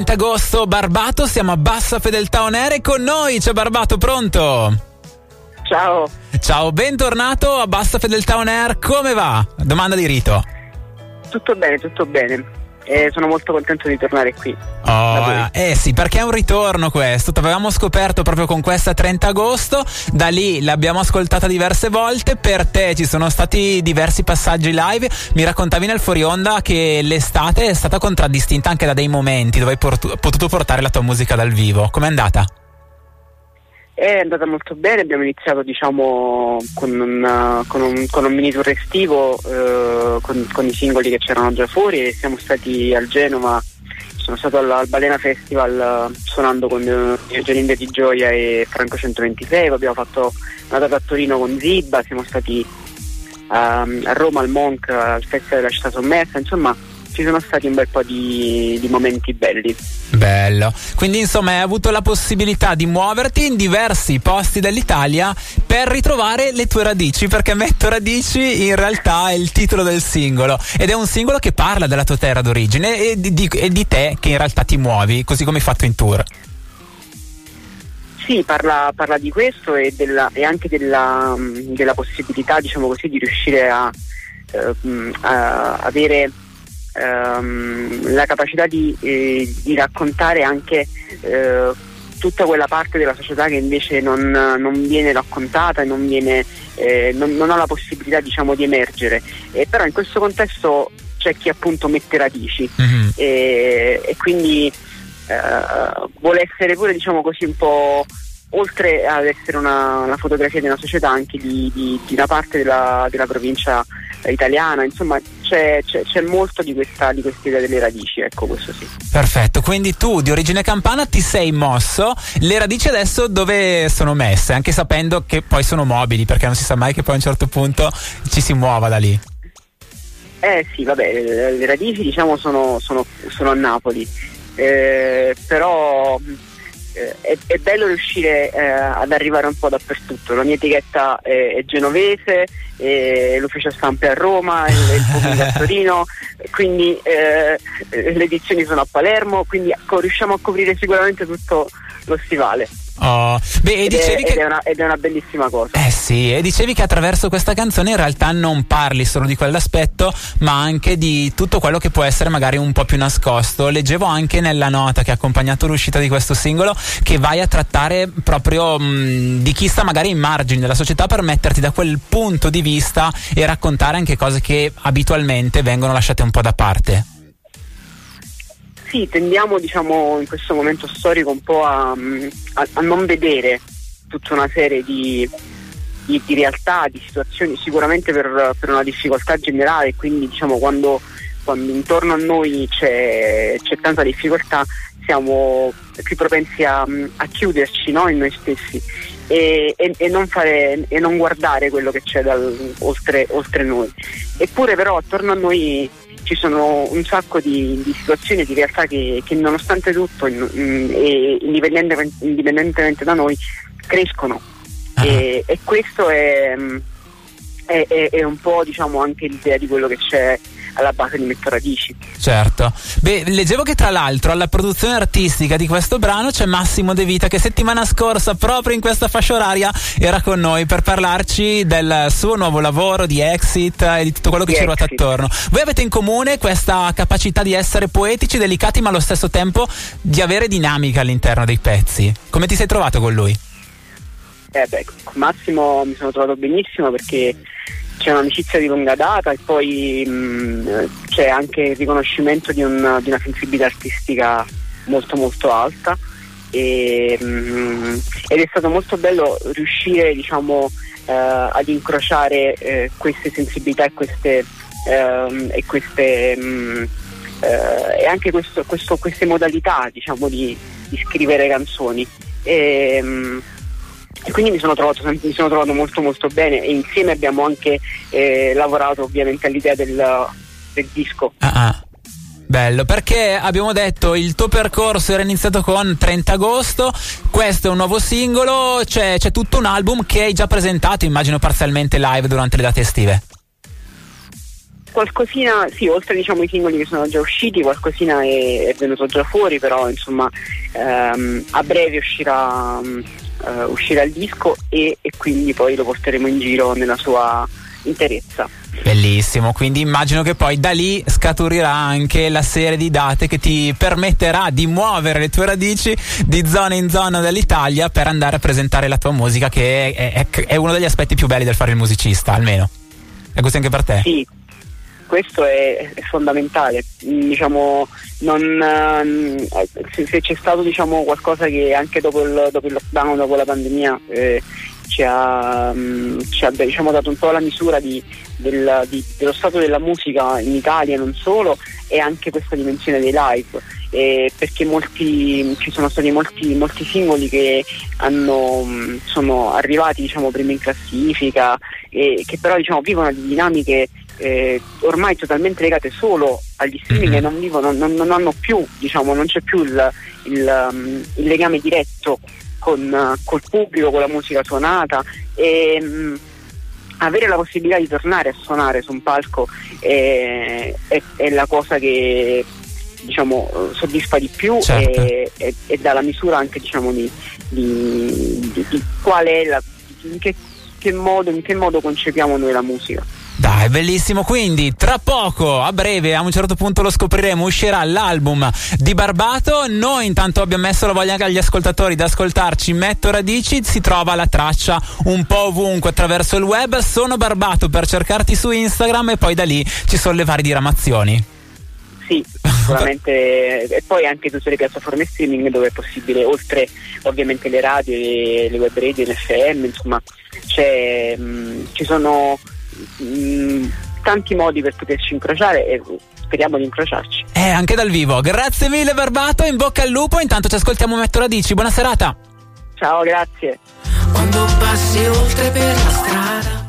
30 agosto, Barbato, siamo a Bassa Fedeltà On Air e con noi c'è Barbato, pronto? Ciao. Ciao, bentornato a Bassa Fedeltà On Air, come va? Domanda di rito. Tutto bene, tutto bene e sono molto contento di tornare qui. Oh, eh sì, perché è un ritorno questo. Ti avevamo scoperto proprio con questa 30 agosto, da lì l'abbiamo ascoltata diverse volte. Per te ci sono stati diversi passaggi live. Mi raccontavi nel fuori onda che l'estate è stata contraddistinta anche da dei momenti dove hai portu- potuto portare la tua musica dal vivo. Com'è andata? È andata molto bene, abbiamo iniziato diciamo, con, un, con, un, con, un, mini tour estivo eh, con, con, i singoli che c'erano già fuori e siamo stati al Genova, sono stato al, al Balena Festival uh, suonando con Eugenio di Gioia e Franco 126, abbiamo fatto una data a Torino con Zibba, siamo stati uh, a Roma al Monk al Festival della Città Sommersa, insomma ci sono stati un bel po' di, di, momenti belli. Bello. Quindi insomma hai avuto la possibilità di muoverti in diversi posti dell'Italia per ritrovare le tue radici, perché Metto Radici in realtà è il titolo del singolo ed è un singolo che parla della tua terra d'origine e di, di, e di te che in realtà ti muovi, così come hai fatto in tour. Sì, parla, parla di questo e, della, e anche della, della, possibilità, diciamo così, di riuscire a, eh, a avere ehm, la capacità di, eh, di raccontare anche eh, tutta quella parte della società che invece non, non viene raccontata e non, viene, eh, non, non, ha la possibilità diciamo, di emergere. Eh, però in questo contesto c'è chi appunto mette radici mm-hmm. e, e, quindi eh, vuole essere pure diciamo così un po' oltre ad essere una, una, fotografia di una società anche di, di, di una parte della, della provincia italiana, insomma c'è, c'è, c'è molto di questa, di questa, idea delle radici, ecco questo sì. Perfetto, quindi tu di origine campana ti sei mosso, le radici adesso dove sono messe, anche sapendo che poi sono mobili, perché non si sa mai che poi a un certo punto ci si muova da lì. Eh sì, vabbè, le, le radici diciamo sono, sono, sono a Napoli, eh, però eh, è, è, bello riuscire eh, ad arrivare un po' dappertutto. La mia etichetta è, è genovese, l'ufficio stampa è a Roma, il, il pubblico a Torino, quindi eh, le edizioni sono a Palermo, quindi ecco, riusciamo a coprire sicuramente tutto lo stivale. Oh. Beh, ed, è, che... ed, è una, ed, è, una, bellissima cosa. Eh sì, e dicevi che attraverso questa canzone in realtà non parli solo di quell'aspetto, ma anche di tutto quello che può essere magari un po' più nascosto. Leggevo anche nella nota che ha accompagnato l'uscita di questo singolo che vai a trattare proprio mh, di chi sta magari in margine della società per metterti da quel punto di vista e raccontare anche cose che abitualmente vengono lasciate un po' da parte. Sì, tendiamo diciamo, in questo momento storico un po' a, a, a non vedere tutta una serie di, di, di realtà, di situazioni, sicuramente per, per, una difficoltà generale, quindi diciamo, quando, quando intorno a noi c'è, c'è, tanta difficoltà siamo più propensi a, a chiuderci no? in noi stessi e, e, e, non fare, e, non guardare quello che c'è dal, oltre, oltre noi. Eppure però attorno a noi ci sono un sacco di, di situazioni, di realtà che, che nonostante tutto in, in, indipendentemente, indipendentemente, da noi crescono uh-huh. e, questo è, è, è, è un po' diciamo, anche l'idea di quello che c'è alla base di Metto Radici. Certo. Beh, leggevo che tra l'altro alla produzione artistica di questo brano c'è Massimo De Vita che settimana scorsa proprio in questa fascia oraria era con noi per parlarci del suo nuovo lavoro di Exit e di tutto quello che di ci ruota attorno. Voi avete in comune questa capacità di essere poetici, delicati, ma allo stesso tempo di avere dinamica all'interno dei pezzi. Come ti sei trovato con lui? Eh beh, con Massimo mi sono trovato benissimo perché c'è un'amicizia di lunga data e poi mh, c'è anche il riconoscimento di, un, di, una sensibilità artistica molto molto alta e, mh, ed è stato molto bello riuscire diciamo, eh, ad incrociare eh, queste sensibilità e queste, eh, e, queste mh, eh, e anche questo, questo, queste modalità diciamo, di, di, scrivere canzoni. E, e quindi mi sono, trovato, mi sono trovato molto molto bene e insieme abbiamo anche eh, lavorato ovviamente all'idea del, del disco. Ah, ah. Bello, perché abbiamo detto il tuo percorso era iniziato con 30 agosto, questo è un nuovo singolo, c'è, c'è tutto un album che hai già presentato, immagino parzialmente live durante le date estive. qualcosina, sì, oltre diciamo, i singoli che sono già usciti, qualcosina è, è venuto già fuori, però insomma ehm, a breve uscirà, um, uh, uscirà il disco e, e quindi poi lo porteremo in giro nella sua interezza. Bellissimo, quindi immagino che poi da lì scaturirà anche la serie di date che ti permetterà di muovere le tue radici di zona in zona dell'Italia per andare a presentare la tua musica, che è, è, è uno degli aspetti più belli del fare il musicista, almeno. È così anche per te? Sì, questo è, fondamentale. Diciamo, non, eh, se, se, c'è stato diciamo, qualcosa che anche dopo il, dopo il lockdown, dopo la pandemia, eh, ci ha, mh, ci ha diciamo, dato un po' la misura di, del, di, dello stato della musica in Italia non solo e anche questa dimensione dei live eh, perché molti, ci sono stati molti, molti singoli che hanno, sono arrivati diciamo, prima in classifica e che però diciamo, vivono di dinamiche eh, ormai totalmente legate solo agli streaming e non vivono, non, non hanno più, diciamo, non c'è più il, il, um, il legame diretto con, uh, col pubblico, con la musica suonata e um, avere la possibilità di tornare a suonare su un palco è, è, è la cosa che diciamo, soddisfa di più certo. e, e, e, dà la misura anche diciamo, di, di, di, di, qual è la, in che, che modo, in che modo concepiamo noi la musica. Dai, bellissimo. Quindi, tra poco, a breve, a un certo punto lo scopriremo, uscirà l'album di Barbato. Noi intanto abbiamo messo la voglia anche agli ascoltatori di ascoltarci. Metto radici, si trova la traccia un po' ovunque attraverso il web. Sono Barbato per cercarti su Instagram e poi da lì ci sono le varie diramazioni. Sì, sicuramente. e poi anche tutte le piattaforme streaming dove è possibile, oltre ovviamente le radio le web radio, l'FM, insomma, mh, ci sono mh, mm, tanti modi per poterci incrociare e speriamo di incrociarci. Eh, anche dal vivo. Grazie mille Barbato, in bocca al lupo, intanto ci ascoltiamo Metto Radici, buona serata. Ciao, grazie. Quando passi oltre per la strada